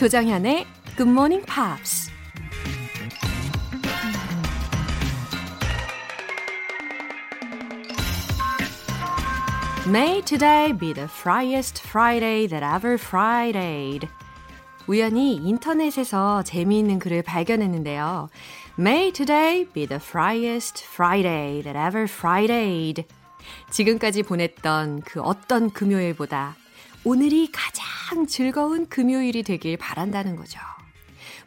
조장현의 Good Morning Pops. May today be the friest Friday that ever Fridayed. 우연히 인터넷에서 재미있는 글을 발견했는데요. May today be the friest Friday that ever Fridayed. 지금까지 보냈던 그 어떤 금요일보다 오늘이 가장 즐거운 금요일이 되길 바란다는 거죠.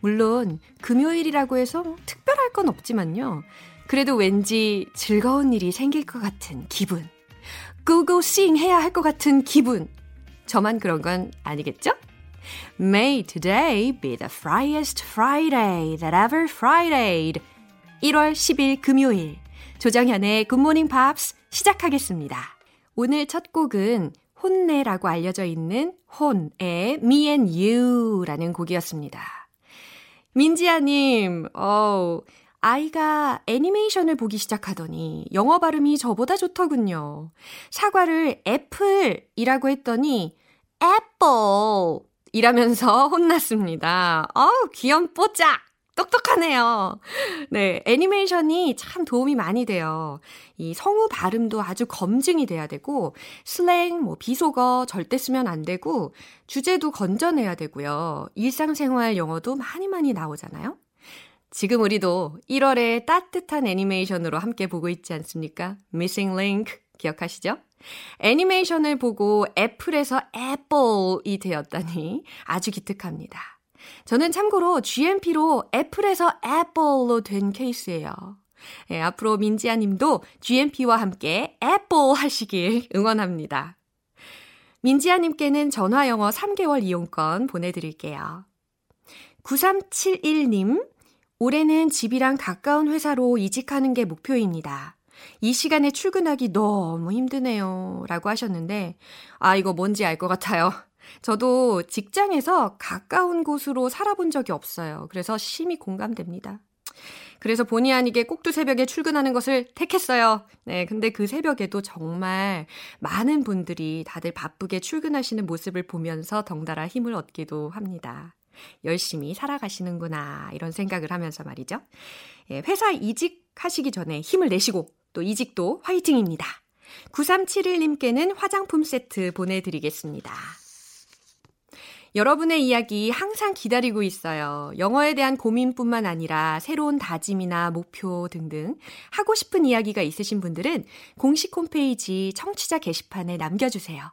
물론 금요일이라고 해서 특별할 건 없지만요. 그래도 왠지 즐거운 일이 생길 것 같은 기분. 고고싱 해야 할 것 같은 기분. 저만 그런 건 아니겠죠? May today be the friest Friday that ever Fridayed. 1월 10일 금요일. 조정현의 Good Morning Pops 시작하겠습니다. 오늘 첫 곡은 혼내라고 알려져 있는 혼의 Me and You라는 곡이었습니다. 민지아님, 어 아이가 애니메이션을 보기 시작하더니 영어 발음이 저보다 좋더군요. 사과를 애플이라고 했더니 애플 이라면서 혼났습니다. 어우, 귀염 뽀짝! 똑똑하네요. 네, 애니메이션이 참 도움이 많이 돼요. 이 성우 발음도 아주 검증이 돼야 되고, 슬랭, 뭐, 비속어 절대 쓰면 안 되고, 주제도 건져내야 되고요. 일상생활 영어도 많이 많이 나오잖아요. 지금 우리도 1월에 따뜻한 애니메이션으로 함께 보고 있지 않습니까? Missing Link 기억하시죠? 애니메이션을 보고 애플에서 애플이 되었다니 아주 기특합니다. 저는 참고로 GMP로 애플에서 애플로 된 케이스예요. 예, 앞으로 민지아 님도 GMP와 함께 애플 하시길 응원합니다. 민지아 님께는 전화 영어 3개월 이용권 보내드릴게요. 9371님, 올해는 집이랑 가까운 회사로 이직하는 게 목표입니다. 이 시간에 출근하기 너무 힘드네요. 라고 하셨는데, 아, 이거 뭔지 알 것 같아요. 저도 직장에서 가까운 곳으로 살아본 적이 없어요. 그래서 심히 공감됩니다. 그래서 본의 아니게 꼭두 새벽에 출근하는 것을 택했어요. 네, 근데 그 새벽에도 정말 많은 분들이 다들 바쁘게 출근하시는 모습을 보면서 덩달아 힘을 얻기도 합니다. 열심히 살아가시는구나, 이런 생각을 하면서 말이죠. 예, 회사 이직하시기 전에 힘을 내시고 또 이직도 화이팅입니다. 9371님께는 화장품 세트 보내드리겠습니다. 여러분의 이야기 항상 기다리고 있어요. 영어에 대한 고민뿐만 아니라 새로운 다짐이나 목표 등등 하고 싶은 이야기가 있으신 분들은 공식 홈페이지 청취자 게시판에 남겨주세요.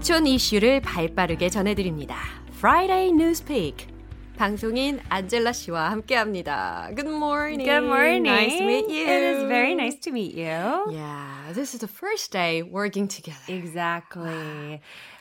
촌 이슈를 발빠르게 전해드립니다. Friday Newspeak. 방송인 안젤라 씨와 함께합니다. Good morning. Good morning. Nice to meet you. It is very nice to meet you. Yeah, this is the first day working together. Exactly.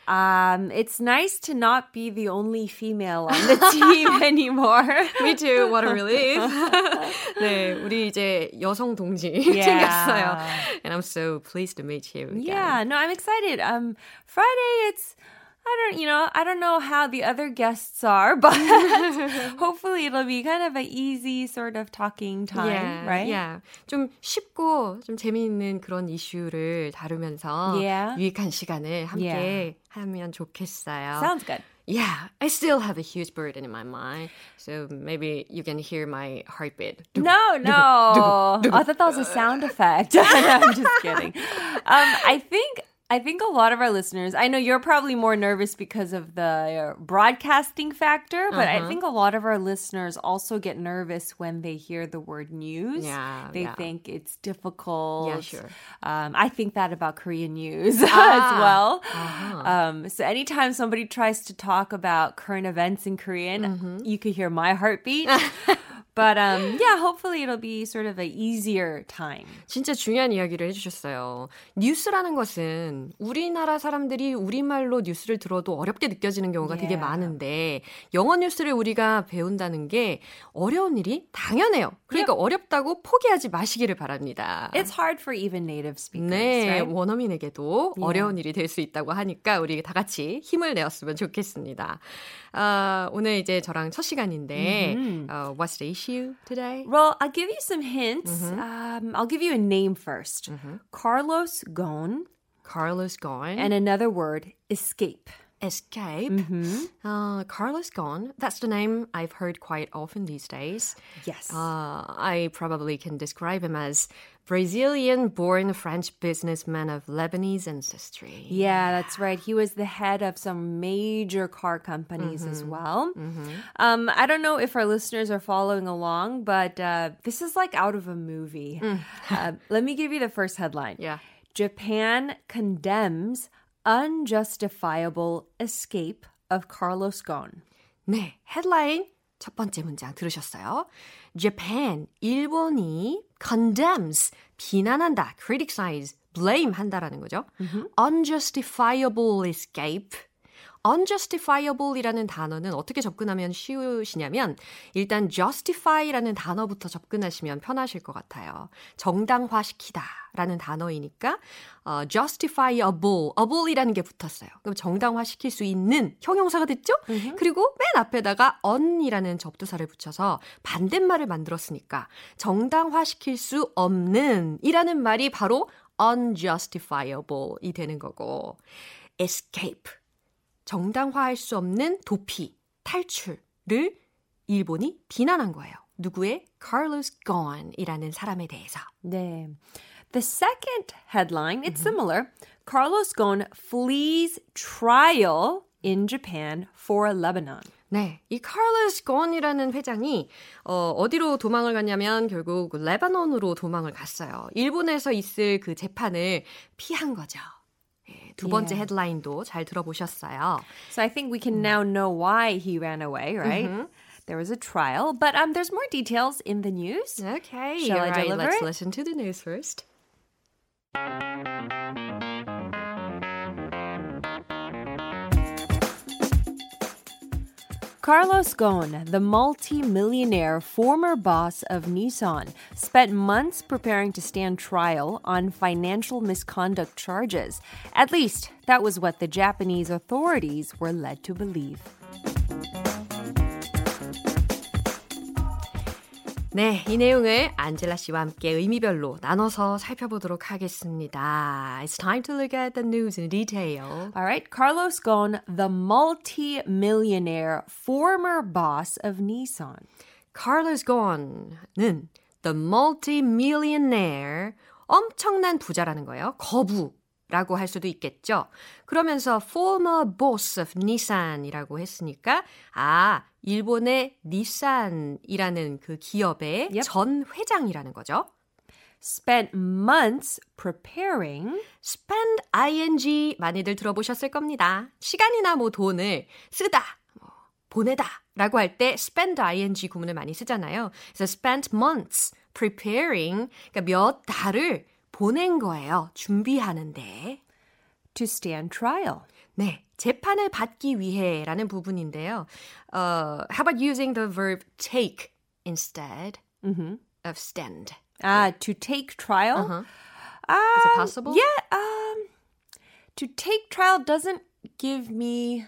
Um, it's nice to not be the only female on the team anymore. Me too. What a relief. 네, 우리 이제 여성 동지 Yeah. 생겼어요. And I'm so pleased to meet you. again. Yeah, no, I'm excited. Um, Friday, it's I don't, you know, I don't know how the other guests are, but hopefully it'll be kind of an easy sort of talking time, yeah, right? Yeah. 좀 쉽고 좀 재미있는 그런 이슈를 다루면서 Yeah. 유익한 시간을 함께 Yeah. 하면 좋겠어요. Sounds good. Yeah, I still have a huge burden in my mind. So maybe you can hear my heartbeat. No, no. I thought that was a sound effect. I'm just kidding. Um, I think I think a lot of our listeners, I know you're probably more nervous because of the broadcasting factor, but uh-huh. I think a lot of our listeners also get nervous when they hear the word news. Yeah. They yeah. think it's difficult. Yeah, sure. Um, I think that about Korean news ah. as well. Uh-huh. Um, so anytime somebody tries to talk about current events in Korean, mm-hmm. you could hear my heartbeat. But um, yeah, hopefully it'll be sort of an easier time. 진짜 중요한 이야기를 해주셨어요. 뉴스라는 것은 우리나라 사람들이 우리말로 뉴스를 들어도 어렵게 느껴지는 경우가 yeah. 되게 많은데 영어 뉴스를 우리가 배운다는 게 어려운 일이 당연해요. 그러니까 yep. 어렵다고 포기하지 마시기를 바랍니다. It's hard for even native speakers. 네, right? 원어민에게도 yeah. 어려운 일이 될 수 있다고 하니까 우리 다 같이 힘을 내었으면 좋겠습니다. 어, 오늘 이제 저랑 첫 시간인데 mm-hmm. uh, what's the issue today? Well, I'll give you some hints. Mm-hmm. Um, I'll give you a name 1st mm-hmm. Carlos Ghosn. Carlos Ghosn. And another word, escape. Escape. Mm-hmm. Uh, Carlos Ghosn. That's the name I've heard quite often these days. Yes. Uh, I probably can describe him as Brazilian born French businessman of Lebanese ancestry. Yeah, that's right. He was the head of some major car companies mm-hmm. as well. Mm-hmm. Um, I don't know if our listeners are following along, but uh, this is like out of a movie. Mm. uh, let me give you the first headline. Yeah. Japan condemns unjustifiable escape of Carlos Ghosn. 네, 헤드라인 첫 번째 문장 들으셨어요? Japan, 일본이 condemns, 비난한다, criticize, blame 한다라는 거죠. Mm-hmm. unjustifiable escape. Unjustifiable이라는 단어는 어떻게 접근하면 쉬우시냐면 일단 justify라는 단어부터 접근하시면 편하실 것 같아요. 정당화시키다라는 단어이니까 어, justifiable, able이라는 게 붙었어요. 그럼 정당화시킬 수 있는 형용사가 됐죠? Mm-hmm. 그리고 맨 앞에다가 on이라는 접두사를 붙여서 반대말을 만들었으니까 정당화시킬 수 없는 이라는 말이 바로 unjustifiable이 되는 거고 escape 정당화할 수 없는 도피, 탈출을 일본이 비난한 거예요. 누구의 Carlos Ghosn이라는 사람에 대해서. 네. The second headline, it's similar. Carlos Ghosn flees trial in Japan for Lebanon. 네, 이 카를로스 건이라는 회장이 어, 어디로 도망을 갔냐면 결국 레바논으로 도망을 갔어요. 일본에서 있을 그 재판을 피한 거죠. 두 번째 yeah. 헤드라인도 잘 들어보셨어요. So I think we can now know why he ran away, right? Mm-hmm. There was a trial, but um, there's more details in the news. Okay, Shall I right, deliver let's it? listen to the news first. Carlos Ghosn, the multi-millionaire former boss of Nissan, spent months preparing to stand trial on financial misconduct charges. At least, that was what the Japanese authorities were led to believe. 네, 이 내용을 안젤라 씨와 함께 의미별로 나눠서 살펴보도록 하겠습니다. It's time to look at the news in detail. All right, Carlos Ghosn, the multi-millionaire former boss of Nissan. Carlos Ghosn은 the multi-millionaire 엄청난 부자라는 거예요. 거부. 라고 할 수도 있겠죠. 그러면서 former boss of Nissan이라고 했으니까 아, 일본의 니산이라는 그 기업의 yep. 전 회장이라는 거죠. spent months preparing. spend ing 많이들 들어보셨을 겁니다. 시간이나 뭐 돈을 쓰다, 뭐 보내다 라고 할 때 spend ing 구문을 많이 쓰잖아요. 그래서 spent months preparing 그러니까 몇 달을 보낸 거예요. 준비하는데. To stand trial. 네. 재판을 받기 위해라는 부분인데요. Uh, how about using the verb take instead mm-hmm. of stand? Ah, to take trial? Uh-huh. Um, Is it possible? Yeah. Um, to take trial doesn't give me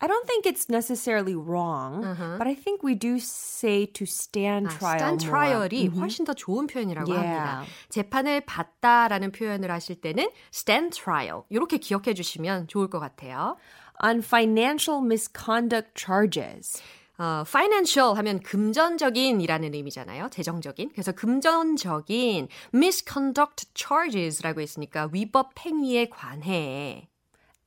I don't think it's necessarily wrong, uh-huh. but I think we do say to stand 아, trial. stand trial이 more. 훨씬 더 좋은 표현이라고 yeah. 합니다. 재판을 받다라는 표현을 하실 때는 stand trial 이렇게 기억해 주시면 좋을 것 같아요. on financial misconduct charges. 어, financial 하면 금전적인이라는 의미잖아요. 재정적인. 그래서 금전적인 misconduct charges라고 했으니까 위법 행위에 관해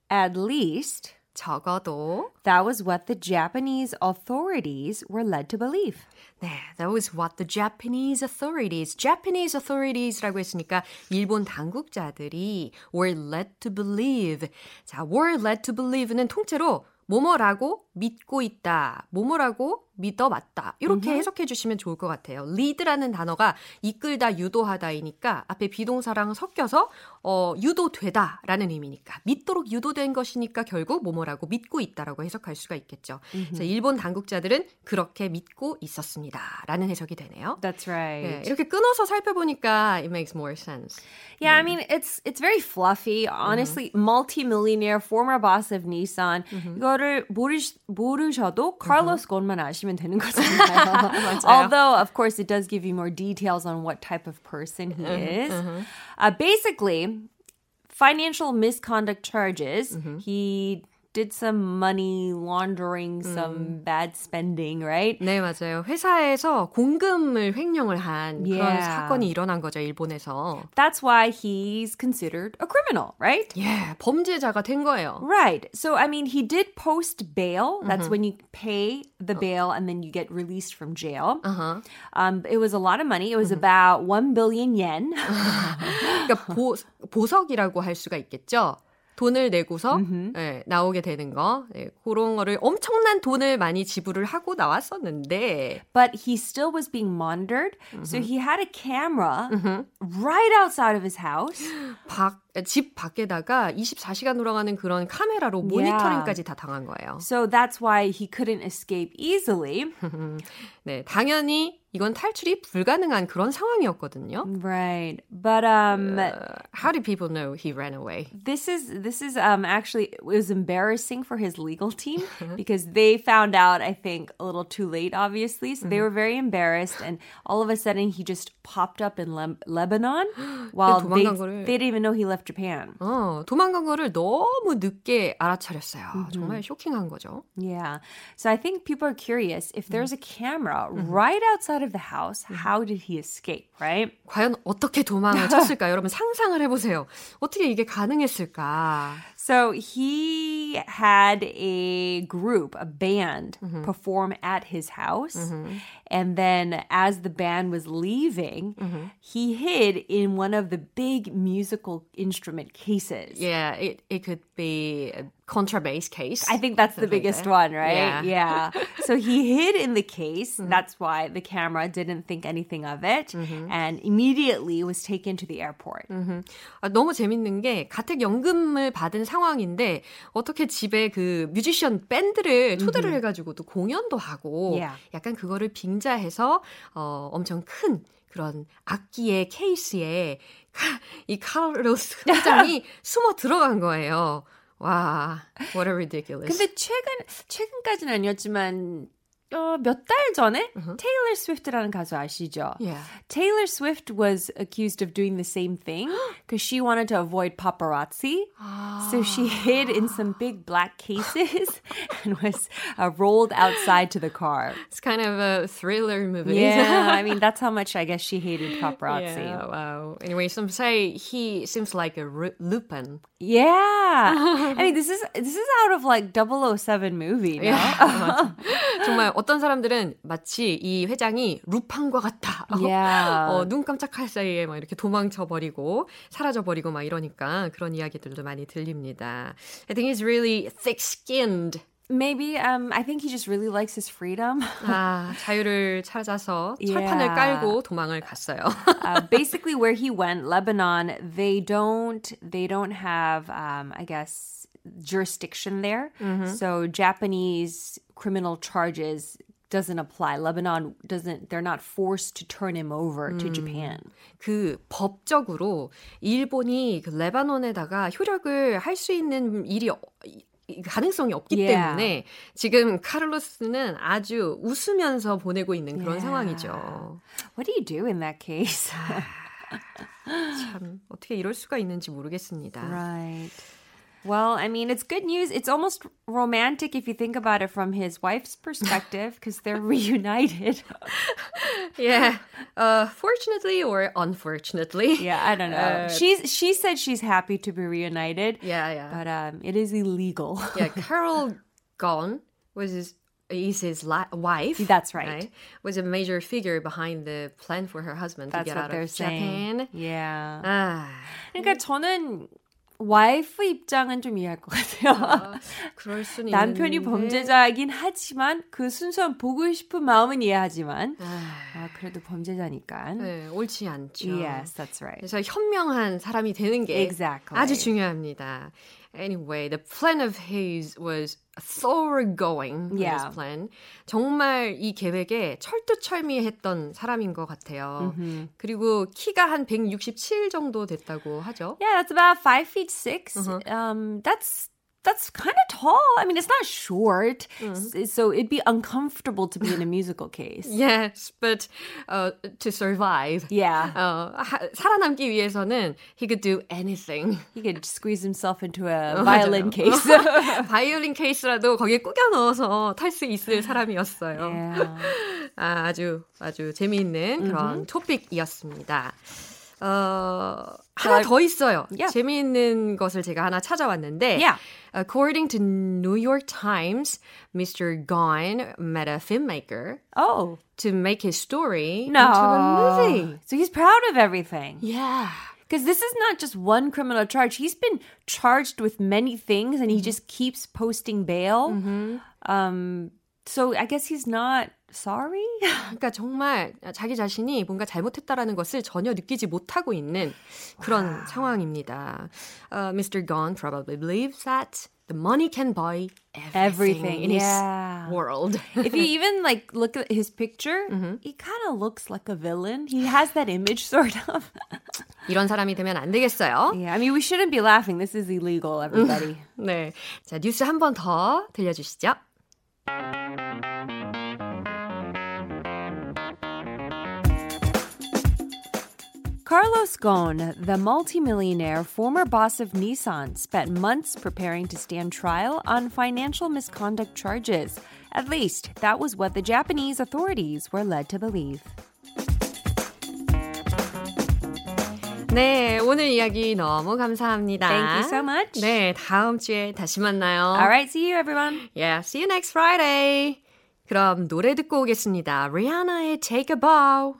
At least 적어도 that was what the Japanese authorities were led to believe. 네, that was what the Japanese authorities, Japanese authories라고 했으니까 일본 당국자들이 were led to believe. 자, were led to believe는 통째로 뭐뭐라고 믿고 있다. 뭐뭐라고 믿어 맞다. 이렇게 해석해 주시면 좋을 것 같아요. lead라는 단어가 이끌다, 유도하다이니까 앞에 비동사랑 섞여서 어, 유도되다라는 의미니까 믿도록 유도된 것이니까 결국 뭐뭐라고 믿고 있다라고 해석할 수가 있겠죠. 그래서 일본 당국자들은 그렇게 믿고 있었습니다라는 해석이 되네요. That's right. 네, 이렇게 끊어서 살펴보니까 it makes more sense. Yeah, I mean it's it's very fluffy. Honestly, multi-millionaire, former boss of Nissan. 이거를 모르 모르셔도 Carlos Ghosn만 아시면 되는 거잖아요. Although, of course, it does give you more details on what type of person he is. Uh, basically, financial misconduct charges. He did some money laundering, some bad spending, right? 네, 맞아요. 회사에서 공금을 횡령을 한 그런 Yeah. 사건이 일어난 거죠, 일본에서. That's why he's considered a criminal, right? 예, 범죄자가 된 거예요. Right. So, I mean, he did post bail. That's when you pay the bail and then you get released from jail. Uh-huh. Um, it was a lot of money. It was about 1 billion yen. 그러니까 보, 보석이라고 할 수가 있겠죠. 돈을 내고서 예, 나오게 되는 거 예, 그런 거를 엄청난 돈을 많이 지불을 하고 나왔었는데 but he still was being monitored. So, he had a camera right outside of his house. 밖, 집 밖에다가 24시간 돌아가는 그런 카메라로 모니터링까지 다 당한 거예요. So, that's why he couldn't escape easily. 네, 당연히 이건 탈출이 불가능한 그런 상황이었거든요. right. But, um, How did people know he ran away? this is this is um actually it was embarrassing for his legal team because they found out I think a little too late obviously so they were very embarrassed and all of a sudden he just popped up in Le- Lebanon while they, 도망간 거를- they didn't even know he left Japan. 어, 도망간 거를 너무 늦게 알아차렸어요. 정말 쇼킹한 거죠. Yeah. So I think people are curious if there's a camera right outside of the house how did he escape, right? 과연 어떻게 도망을 쳤을까? 여러분 상상을 해 보세요. 어떻게 이게 가능했을까? So he had a group, a band, perform at his house. And then as the band was leaving, mm-hmm. he hid in one of the big musical instrument cases. Yeah, it, it could be a contrabass case. I think that's the biggest one, right? Yeah. So he hid in the case. That's why the camera didn't think anything of it and immediately was taken to the airport. 아, 너무 재밌는 게 가택연금을 받은 상황인데 어떻게 집에 그 뮤지션 밴드를 초대를 해가지고 또 공연도 하고 Yeah. 약간 그거를 빙자해서 어, 엄청 큰 그런 악기의 케이스에 카- 이 카를로스 회장이 숨어 들어간 거예요. 와, what a ridiculous. 근데 최근 최근까지는 아니었지만 어, 몇 달 전에 테일러 스위프트라는 가수 아시죠? Yeah. Taylor Swift was accused of doing the same thing because she wanted to avoid paparazzi. So she hid in some big black cases and was uh, rolled outside to the car. It's kind of a thriller movie. Yeah, I mean that's how much I guess she hated paparazzi. Yeah, wow. Anyway, some say he seems like a Ru- Lupin. Yeah. I mean this is this is out of like 007 movie, no? 맞아. 정말 어떤 사람들은 마치 이 회장이 루팡과 같다. Yeah. 어, 눈 깜짝할 사이에 막 이렇게 도망쳐 버리고 사라져 버리고 막 이러니까 그런 이야기들도 많이 들립니다. I think he's really thick-skinned. Maybe um I think he just really likes his freedom. 아, 자유를 찾아서 철판을 Yeah. 깔고 도망을 갔어요. uh, basically where he went lebanon they don't they don't have um, i guess jurisdiction there so japanese criminal charges doesn't apply lebanon doesn't they're not forced to turn him over to japan 그 법적으로 일본이 그 레바논에다가 효력을 할 수 있는 일이 어- 이 가능성이 없기 Yeah. 때문에 지금 카를로스는 아주 웃으면서 보내고 있는 그런 Yeah. 상황이죠. what do you do in that case 참 어떻게 이럴 수가 있는지 모르겠습니다. right Well, I mean, it's good news. It's almost romantic if you think about it from his wife's perspective because they're reunited. yeah. Uh, fortunately or unfortunately. Yeah, I don't know. Uh, she's she said she's happy to be reunited. Yeah, yeah. But um, it is illegal. yeah, Carol Gone was his is his la- wife. That's right. right. Was a major figure behind the plan for her husband That's to get out of Japan. Yeah. 아. 그러니까 저는 와이프 입장은 좀 이해할 것 같아요. 아, 그럴 수는 남편이 있는데. 범죄자이긴 하지만 그 순수한 보고 싶은 마음은 이해하지만 아, 아 그래도 범죄자니까. 네, 옳지 않죠. Yes, that's right. 그래서 현명한 사람이 되는 게 exactly. 아주 중요합니다. Anyway, the plan of his was thoroughgoing. Yeah. His plan. 정말 이 계획에 철두철미했던 사람인 것 같아요. Mm-hmm. 그리고 키가 한 167 정도 됐다고 하죠. Yeah, that's about 5 feet 6. Uh-huh. Um, that's that's kind of tall. I mean, it's not short, mm. so it'd be uncomfortable to be in a musical case. yes, but uh, to survive, yeah, uh, 살아남기 위해서는 he could do anything. He could squeeze himself into a violin case. 바이올린 케이스라도 거기에 꾸겨 넣어서 탈 수 있을 사람이었어요. Yeah. 아, 아주 아주 재미있는 그런 mm-hmm. 토픽이었습니다. 어, 하나 더 있어요. Yeah. 재미있는 것을 제가 하나 찾아왔는데. Yeah. According to New York Times, Mr. Gone met a filmmaker. Oh. To make his story no. into a movie. So he's proud of everything. Yeah. Because this is not just one criminal charge. He's been charged with many things and he mm-hmm. just keeps posting bail. Mm-hmm. Um, so I guess he's not sorry? 그러니까 정말 자기 자신이 뭔가 잘못했다라는 것을 전혀 느끼지 못하고 있는 그런 wow. 상황입니다. Uh, Mr. Gone probably believes that the money can buy everything, everything. in yeah. his world. if you even like look at his picture, mm-hmm. he kind of looks like a villain. He has that image sort of. 이런 사람이 되면 안 되겠어요. Yeah, I mean we shouldn't be laughing. This is illegal, everybody. 네. 자, 뉴스 한 번 더 들려주시죠. Carlos Ghosn, the multimillionaire former boss of Nissan, spent months preparing to stand trial on financial misconduct charges. At least, that was what the Japanese authorities were led to believe. 네, 오늘 이야기 너무 감사합니다. Thank you so much. 네, 다음 주에 다시 만나요. Alright, see you everyone. Yeah, see you next Friday. 그럼 노래 듣고 오겠습니다. 리아나의 Take a Bow.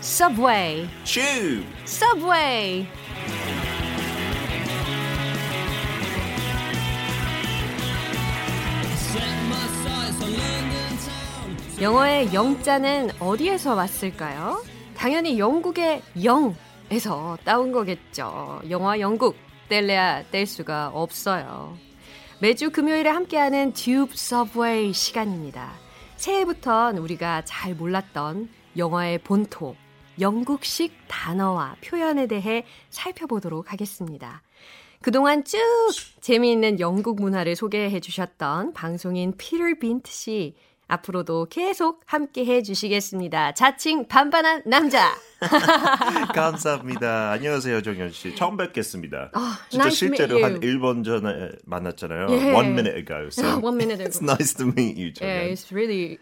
Subway. Tube. Subway. 영어의 영자는 어디에서 왔을까요? 당연히 영국의 영에서 따온 거겠죠. 영화 영국 뗄래야 뗄 수가 없어요. 매주 금요일에 함께하는 튜브 서브웨이 시간입니다. 새해부턴 우리가 잘 몰랐던 영화의 본토, 영국식 단어와 표현에 대해 살펴보도록 하겠습니다. 그동안 쭉 재미있는 영국 문화를 소개해 주셨던 방송인 피터 빈트 씨, 앞으로도 계속 함께 해 주시겠습니다. 자칭 반반한 남자. 감사합니다. 안녕하세요, 정현 씨. 처음 뵙겠습니다. Oh, 진짜 nice 실제로 한 1번 전에 만났잖아요. Yeah. One minute ago. So one minute ago. It's nice to meet you, 정현. Yeah, it's really...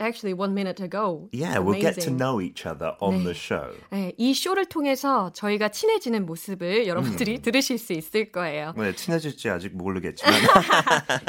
actually one minute ago. Yeah, we'll get to know each other on 네. the show. 네, 이 쇼를 통해서 저희가 친해지는 모습을 여러분들이 음. 들으실 수 있을 거예요. 네, 친해질지 아직 모르겠지만.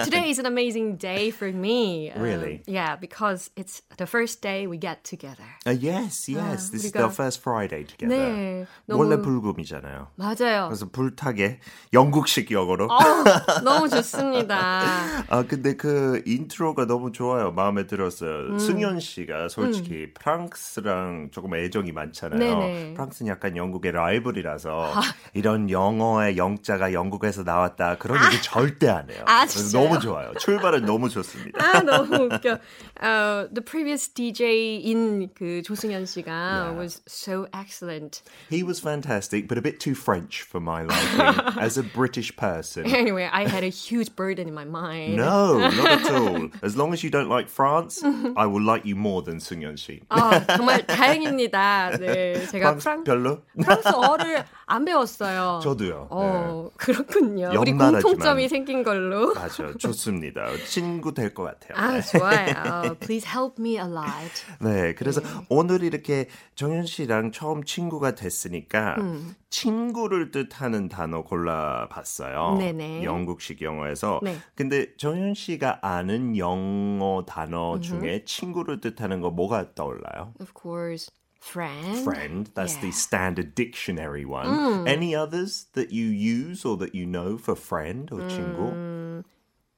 Today is an amazing day for me. Really? Um, yeah, because it's the first day we get together. Uh, yes, yes. 아, This is 우리가- the first Friday together. 네, 원래 너무 불금이잖아요. 맞아요. 그래서 불타게 영국식 영어로. 어우, 너무 좋습니다. 아 근데 그 인트로가 너무 좋아요. 마음에 들었어요. 승현 씨가 솔직히 프랑스랑 조금 애정이 많잖아요. 네네. 프랑스는 약간 영국의 라이벌이라서 이런 영어의 영자가 영국에서 나왔다 그런 얘기 절대 안 해요. 아? 너무 좋아요. 출발은 너무 좋습니다. 아 너무 웃겨. Uh, the previous DJ인 그 조승현 씨가 Yeah. was so excellent. He was fantastic, but a bit too French for my liking as a British person. Anyway, I had a huge burden in my mind. No, not at all. As long as you don't like France, I will like you more than 승현 씨. 아, 정말 다행입니다. 네, 제가 프랑스 프랑, 별로? 프랑스어를 안 배웠어요. 저도요. 어, 그렇군요. 우리. 공통점이 생긴 걸로. 맞아, 좋습니다. 친구 될 것 같아요. 아, 좋아요. Please help me a lot. 네, 그래서 오늘 이렇게 정현 씨랑 처음 친구가 됐으니까 음. 친구를 뜻하는 단어 골라봤어요. 네네. 영국식 영어에서. 네. 근데 정현 씨가 아는 영어 단어 중에 친구를 뜻하는 거 뭐가 떠올라요? Of course, friend. Friend, that's the Yeah. standard dictionary one. Any others that you use or that you know for friend or 친구?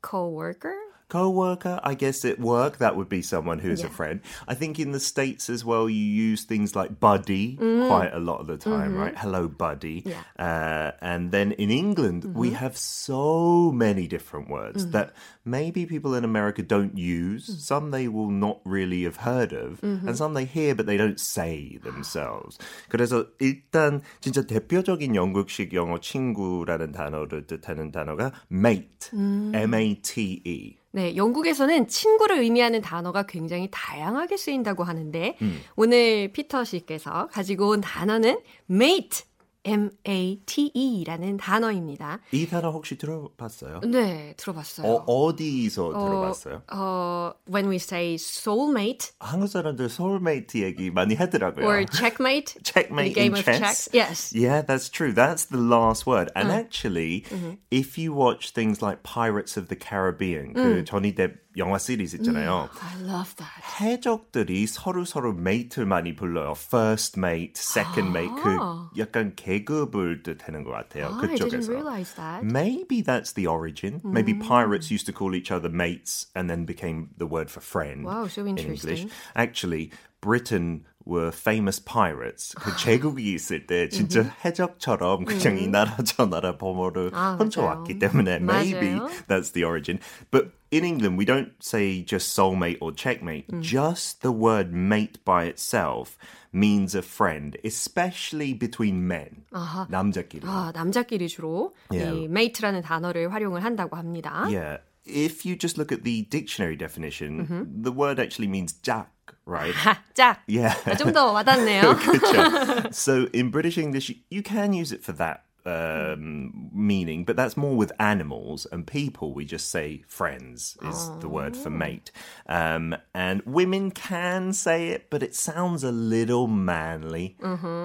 Co-worker. Co-worker, I guess at work that would be someone who's a Yeah. friend. I think in the states as well, you use things like buddy quite a lot of the time, right? Hello, buddy. Yeah. Uh, and then in England, we have so many different words that maybe people in America don't use. Some they will not really have heard of, and some they hear but they don't say themselves. 그래서 일단 진짜 대표적인 영국식 영어 친구라는 단어를 뜻하는 단어가 mate, M-A-T-E. 네, 영국에서는 친구를 의미하는 단어가 굉장히 다양하게 쓰인다고 하는데 음. 오늘 피터 씨께서 가지고 온 단어는 mate, M-A-T-E라는 단어입니다. 이 단어 혹시 들어봤어요? 네, 들어봤어요. 어, 어디서 들어봤어요? 어, when we say soulmate 한국 사람들 soulmate 얘기 많이 하더라고요. or checkmate, Checkmate the game in of chess. chess. Yes. Yeah, that's true. That's the last word. And actually, if you watch things like Pirates of the Caribbean, 그 조니 뎁 영화 시리즈 있잖아요. I love that. 해적들이 서로 서로 mate를 많이 불러요. First mate, second mate. 그 약간 계급을 뜻하는 것 같아요. Oh, I didn't 그쪽에서. realize that. Maybe that's the origin. Maybe pirates used to call each other mates and then became the word for friend Wow, so in interesting. English. Actually, Britain were famous pirates. 그 제국이 있을 때 진짜 해적처럼 그냥 이 나라 저 나라 범어를 아, 훔쳐왔기 맞아요. 때문에 maybe 맞아요. that's the origin. But in England, we don't say just soulmate or checkmate. Just the word mate by itself means a friend, especially between men. 남자끼리. 아, 남자끼리 주로 Yeah. 이 mate라는 단어를 활용을 한다고 합니다. Yeah. If you just look at the dictionary definition, the word actually means jack, right? 하, 짝. Yeah. 좀 더 와닿네요. Good job. so in British English, you- you can use it for that um, meaning, but that's more with animals and people. We just say friends is the word for mate. Um, and women can say it, but it sounds a little manly.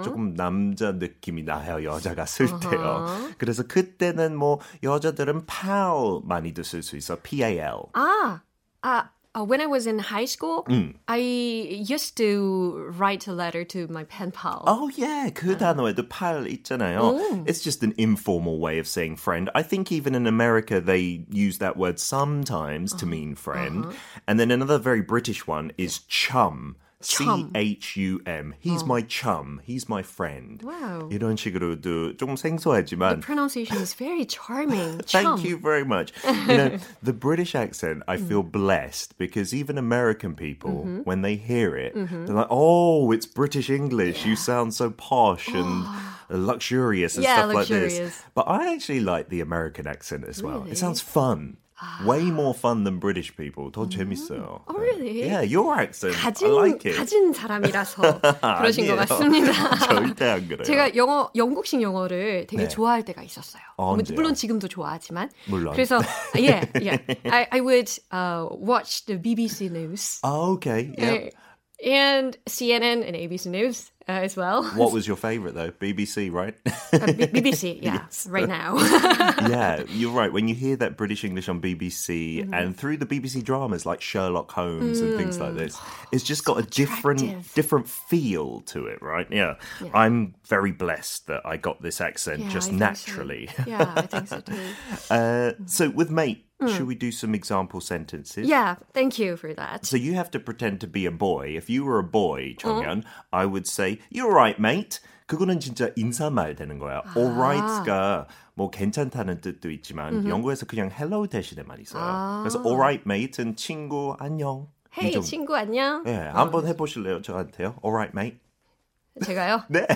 조금 남자 느낌이 나요, 여자가 쓸 때요. 그래서 그때는 뭐 여자들은 pal 많이도 쓸 수 있어. P-A-L. 아, 아, uh, when I was in high school, I used to write a letter to my pen pal. Oh yeah, 그 단어에도 pal 있잖아요. It's just an informal way of saying friend. I think even in America they use that word sometimes to mean friend. And then another very British one is chum. C Chum. H U M. He's my chum. He's my friend. Wow. 이런 식으로도 조금 생소하지만 Pronunciation is very charming. Thank Chum. you very much. You know, the British accent, I feel blessed because even American people, when they hear it, they're like, oh, it's British English. You sound so posh and luxurious and Yeah, stuff like this. luxurious. But I actually like the American accent as well. It sounds fun. Way more fun than British people. 더 재밌어요. Oh, really? Yeah, your accent. 가진, I like it. 가진 사람이라서 그러신 것. 같습니다. 절대 안 그래요. 제가 영어 영국식 영어를 되게 네. 좋아할 때가 있었어요. 어, 언제요? 물론 지금도 좋아하지만. 물론. 그래서 yeah, yeah. I, I would uh, watch the BBC News Oh, okay. Yeah. and CNN and ABC News uh, as well. What was your favorite though? BBC, right? Uh, B- BBC, yeah, right now. yeah, you're right. When you hear that British English on BBC Mm-hmm. and through the BBC dramas like Sherlock Holmes and things like this, it's just got a different Mm. attractive. different feel to it, right? Yeah. I'm very blessed that I got this accent Yeah, just think so. naturally. yeah, I think so too. Uh, so with mate, should we do some example sentences? Yeah, thank you for that. So you have to pretend to be a boy. If you were a boy, 정연, I would say, You're right, mate. 그거는 진짜 인사말 되는 거야. Alright가 뭐 괜찮다는 뜻도 있지만 영국에서 그냥 hello 대신에 많이 써요. 그래서 alright, mate은 친구 안녕. 이 Hey, 정도. 친구 안녕. 예, 한번 해보실래요, 저한테요? Alright, mate. 제가요? 네.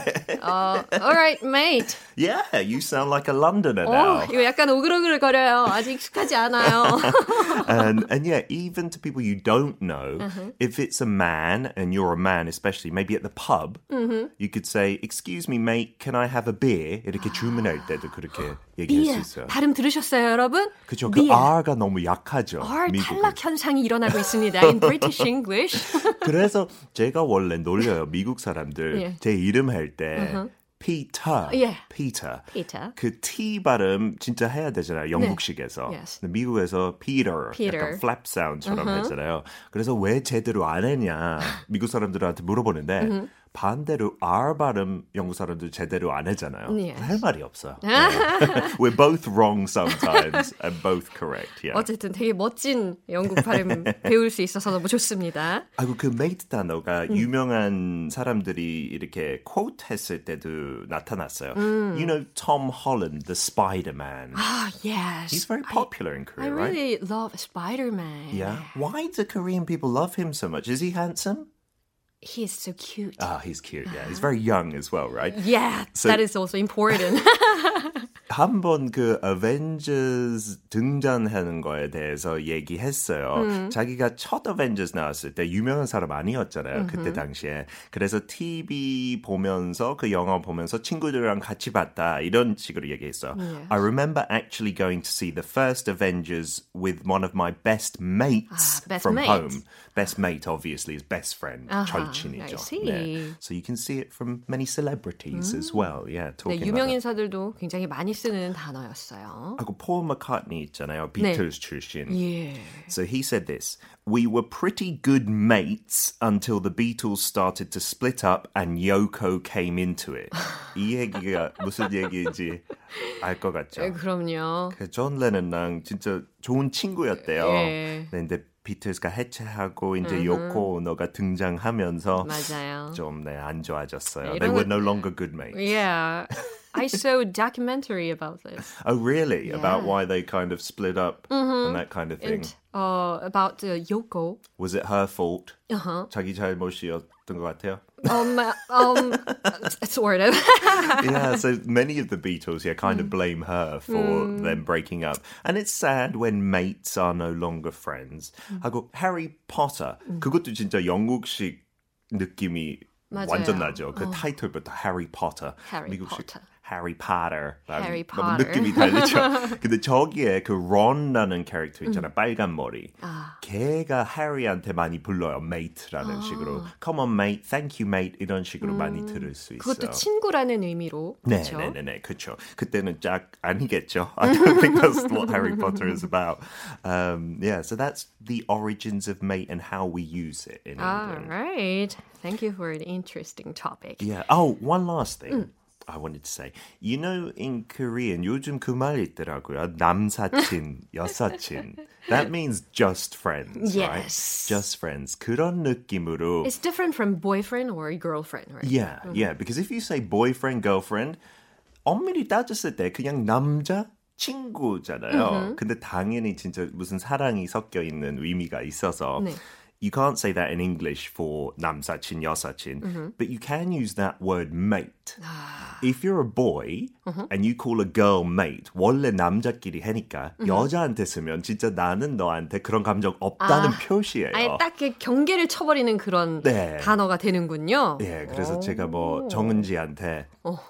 어, alright, mate. Yeah, you sound like a Londoner 어, now. 이거 약간 오글오글 거려요. 아직 익숙하지 않아요. and and yeah, even to people you don't know, Uh-huh. if it's a man and you're a man, especially maybe at the pub, Mm-hmm. you could say, "Excuse me, mate, can I have a beer?" 이렇게 주문할 때도 그렇게 얘기할 beer. 수 있어요. 발음 들으셨어요, 여러분? 그죠? 그. R가 너무 약하죠. R 미국은. 탈락 현상이 일어나고 있습니다. In British English. 그래서 제가 원래 놀려요. 미국 사람들 예. 제 이름 할때 피터, 예. 피터. Peter. 그 T 발음 진짜 해야 되잖아요. 영국식에서. 네. Yes. 근데 미국에서 Peter, Peter. 약간 flap sound처럼 하잖아요. 그래서 왜 제대로 안 했냐 미국 사람들한테 물어보는데 반대로 R 발음 영국 사람들 제대로 안 하잖아요. Yes. 할 말이 없어요. 네. We're both wrong sometimes and both correct. Yeah. 어쨌든 되게 멋진 영국 발음 배울 수 있어서 너무 좋습니다. 아이고 그 mate 단어가 음. 유명한 사람들이 이렇게 quote 했을 때도 나타났어요. 음. You know Tom Holland, the Spider-Man. Ah, yes. He's very popular in I Korea, right? really love Spider-Man. Yeah. Why do Korean people love him so much? Is he handsome? He is so cute. Ah, he's cute. Yeah, he's very young as well, right? yeah, So- that is also important. 한 번 그 Avengers 등장하는 거에 대해서 얘기했어요. 음. 자기가 첫 Avengers 나왔을 때 유명한 사람 아니었잖아요. 그때 당시에. 그래서 TV 보면서 그 영화 보면서 친구들이랑 같이 봤다. 이런 식으로 얘기했어요. I remember actually going to see the first Avengers with one of my best mates 아, best from mate. home. Best mate obviously is best friend. 아하, 절친이죠. I see. 네. So you can see it from many celebrities as well. Yeah, 네, talking 유명 about that. 인사들도 굉장히 많이 쓰는 단어였어요. 하고 폴 마카트니 있잖아요. 비틀즈 출신. 예. So he said this. We were pretty good mates until the Beatles started to split up and Yoko came into it. 이 얘기가 무슨 얘기인지 알 것 같죠? 네, 그럼요. 그 존 레넌랑 진짜 좋은 친구였대요. 예. 네, 근데 비틀즈가 해체하고 이제 요코 오노가 등장하면서 맞아요. 좀 네, 안 좋아졌어요. 네, They were 거- no longer good mates. Yeah. I saw a documentary about this. Oh, really? About Yeah. why they kind of split up and that kind of thing. And uh, about uh, Yoko. Was it her fault? Uh-huh. 자기 잘못이었던 것 같아요. Um, um, sort of. yeah, so many of the Beatles, yeah, kind of blame her for them breaking up. And it's sad when mates are no longer friends. 하고 Harry Potter, 그것도 진짜 영국식 느낌이 맞아요. 완전 나죠. 그 타이틀부터 Harry Potter. Harry 미국식 Potter. Harry Potter. Harry Potter. 느낌이 다르죠. 근데 저기에 그 론라는 캐릭터 있잖아. 빨간 머리. 걔가 해리한테 많이 불러요. mate라는 식으로. Come on, mate. Thank you, mate. 이런 식으로 많이 들을 수 있어요. 그것도 친구라는 의미로. 네, 그렇죠? 네, 네, 네, 그렇죠. 그때는 짝 아니겠죠. I don't think that's what Harry Potter is about. Um, yeah, so that's the origins of mate and how we use it in All England. right. Thank you for the interesting topic. Yeah. Oh, one last thing. I wanted to say, you know, in Korean, 요즘 그 말 있더라고요. 남사친, 여사친. That means just friends, right? Yes. Just friends. 그런 느낌으로. It's different from boyfriend or girlfriend, right? Yeah, yeah. Because if you say boyfriend, girlfriend, 엄밀히 따졌을 때 그냥 남자 친구잖아요. 근데 당연히 진짜 무슨 사랑이 섞여 있는 의미가 있어서 네. you can't say that in English for 남사친, 여사친, but you can use that word mate. If you're a boy and you call a girl mate, 원래 남자끼리 하니까 여자한테 쓰면 진짜 나는 너한테 그런 감정 없다는 표시예요. 아예 딱 경계를 쳐버리는 그런 네. 단어가 되는군요. 예, 그래서 제가 뭐 정은지한테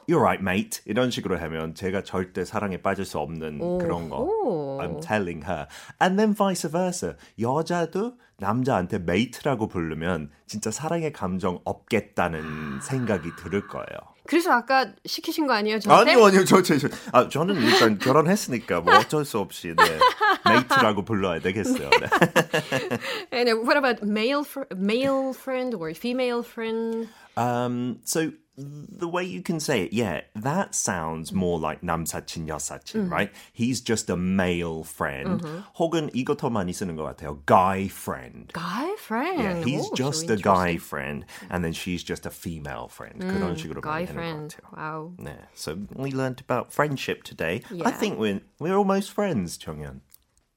You're right, mate 이런 식으로 하면 제가 절대 사랑에 빠질 수 없는 그런 거 오. I'm telling her. And then vice versa. 여자도 남자한테 mate라고 부르면 진짜 사랑의 감정 없겠다는 생각이 들을 거예요. 그래서 아까 시키신 거 아니에요? 저한테? 아니요, 아니요, 저, 저, 저, 아, 저는 일단 결혼했으니까 뭐 어쩔 수 없이 네, mate라고 불러야 되겠어요. 네. And uh, what about male fr- male friend or female friend? Um, so the way you can say it, yeah, that sounds more like 남사친, 여사친, Mm. right? He's just a male friend. Mm-hmm. 혹은 이거 더 많이 쓰는 것 같아요. Guy friend. guy friend. Yeah, he's 오, just so a guy interesting. friend, and then she's just a female friend. 그런 식으로 guy 많이 하는 것 friend. 같아요. Wow. 네, so we learned about friendship today. I Yeah. think we're we're almost friends, Chonghyun.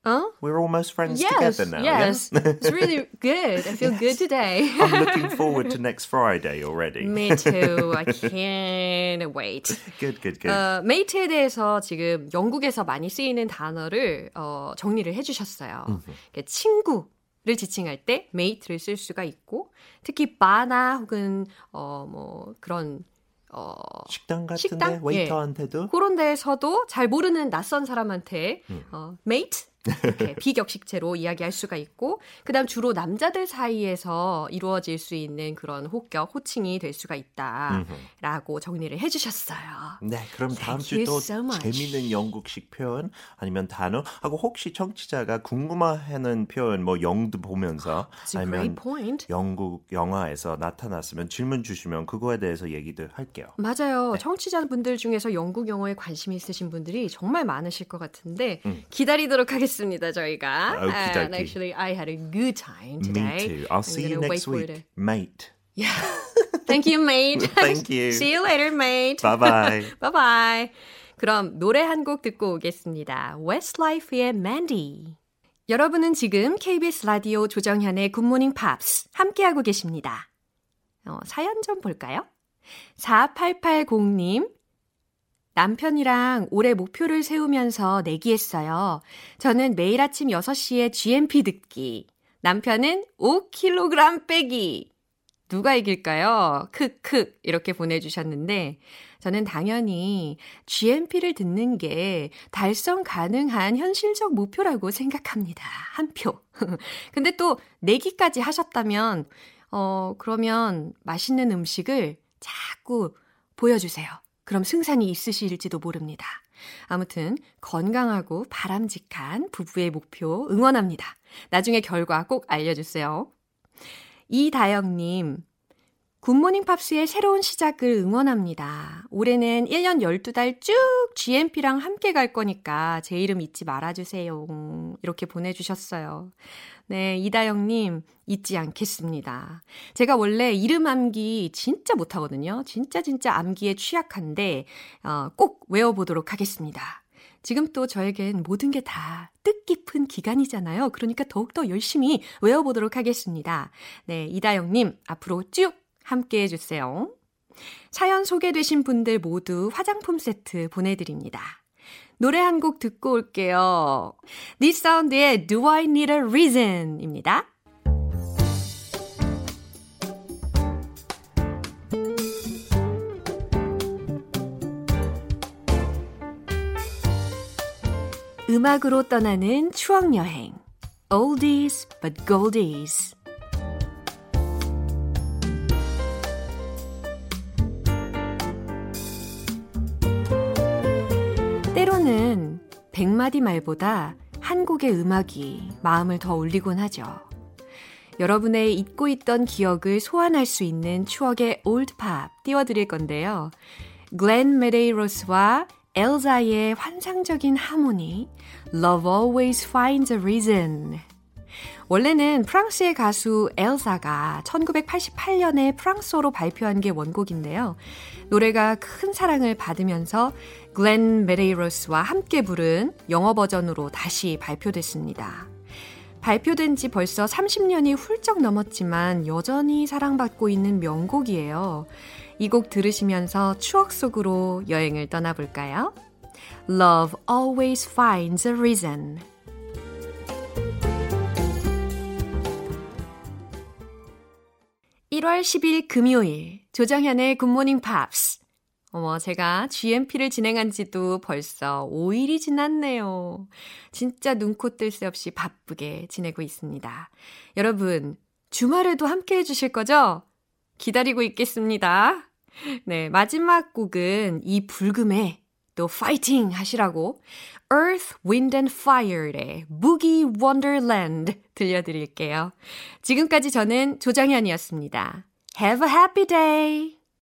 Huh? We're almost friends Yes, together now. yeah? yes. it's really good. I feel good today. I'm looking forward to next Friday already. Me too. I can't wait. Good, good, good. 어, 메이트에 대해서 지금 영국에서 많이 쓰이는 단어를 어, 정리를 해주셨어요. 그러니까 친구 를 지칭할 때 mate를 쓸 수가 있고 특히 바나 혹은 어, 뭐 그런 어, 식당 같은데 식당? 웨이터한테도 그런 데에서도 잘 모르는 낯선 사람한테 어, mate 이렇게 비격식체로 이야기할 수가 있고 그다음 주로 남자들 사이에서 이루어질 수 있는 그런 호격 호칭이 될 수가 있다라고 정리를 해주셨어요. 네, 그럼 다음 주또 so much. 재미있는 영국식 표현 아니면 단어 하고 혹시 청취자가 궁금해하는 표현 뭐 영도 보면서 a 아니면. 영국 영화에서 나타났으면 질문 주시면 그거에 대해서 얘기도 할게요. 맞아요. 청취자분들 중에서 영국 영어에 관심 있으신 분들이 정말 많으실 것 같은데 기다리도록 하겠습니다. 저희가. Okie dokie. And actually, I had a good time Me today. too. I'll see you next week, it. mate. Thank you, mate. Thank you. See you later, mate. Bye bye. bye bye. 그럼 노래 한 곡 듣고 오겠습니다. Westlife의 Mandy. 여러분은 지금 KBS 라디오 조정현의 굿모닝 팝스 함께하고 계십니다. 어, 사연 좀 볼까요? 4880님. 남편이랑 올해 목표를 세우면서 내기했어요. 저는 매일 아침 6시에 GMP 듣기. 남편은 5kg 빼기. 누가 이길까요? 크크 이렇게 보내주셨는데 저는 당연히 GMP를 듣는 게 달성 가능한 현실적 목표라고 생각합니다. 한 표. 근데 또 내기까지 하셨다면 어 그러면 맛있는 음식을 자꾸 보여주세요. 그럼 승산이 있으실지도 모릅니다. 아무튼 건강하고 바람직한 부부의 목표 응원합니다. 나중에 결과 꼭 알려주세요. 이다영님, 굿모닝 팝스의 새로운 시작을 응원합니다. 올해는 1년 12달 쭉 GMP랑 함께 갈 거니까 제 이름 잊지 말아주세요. 이렇게 보내주셨어요. 네, 이다영님, 잊지 않겠습니다. 제가 원래 이름 암기 진짜 못하거든요. 진짜 진짜 암기에 취약한데, 어, 꼭 외워보도록 하겠습니다. 지금 또 저에겐 모든 게 다 뜻깊은 기간이잖아요. 그러니까 더욱더 열심히 외워보도록 하겠습니다. 네, 이다영님, 앞으로 쭉 함께 해주세요. 사연 소개되신 분들 모두 화장품 세트 보내드립니다. 노래 한 곡 듣고 올게요. Sound의 Do I Need a Reason? 입니다. 음악으로 떠나는 추억 여행. Oldies but Goldies. 때로는 백마디 말보다 한 곡의 음악이 마음을 더 울리곤 하죠. 여러분의 잊고 있던 기억을 소환할 수 있는 추억의 올드팝 띄워드릴 건데요. 글렌 메데이로스와 엘자의 환상적인 하모니 Love Always Finds a Reason 원래는 프랑스의 가수 엘사가 1988년에 프랑스어로 발표한 게 원곡인데요. 노래가 큰 사랑을 받으면서 글렌 메데이로스와 함께 부른 영어 버전으로 다시 발표됐습니다. 발표된 지 벌써 30년이 훌쩍 넘었지만 여전히 사랑받고 있는 명곡이에요. 이 곡 들으시면서 추억 속으로 여행을 떠나볼까요? Love always finds a reason. (1월 10일) 금요일 조정현의 굿모닝 팝스 어머, 제가 GMP를 진행한 지도 벌써 5일이 지났네요. 진짜 눈코 뜰 새 없이 바쁘게 지내고 있습니다. 여러분, 주말에도 함께 해주실 거죠? 기다리고 있겠습니다. 네, 마지막 곡은 이 불금에 또 파이팅 하시라고 Earth, Wind and Fire의 Boogie Wonderland 들려드릴게요. 지금까지 저는 조정현이었습니다. Have a happy day!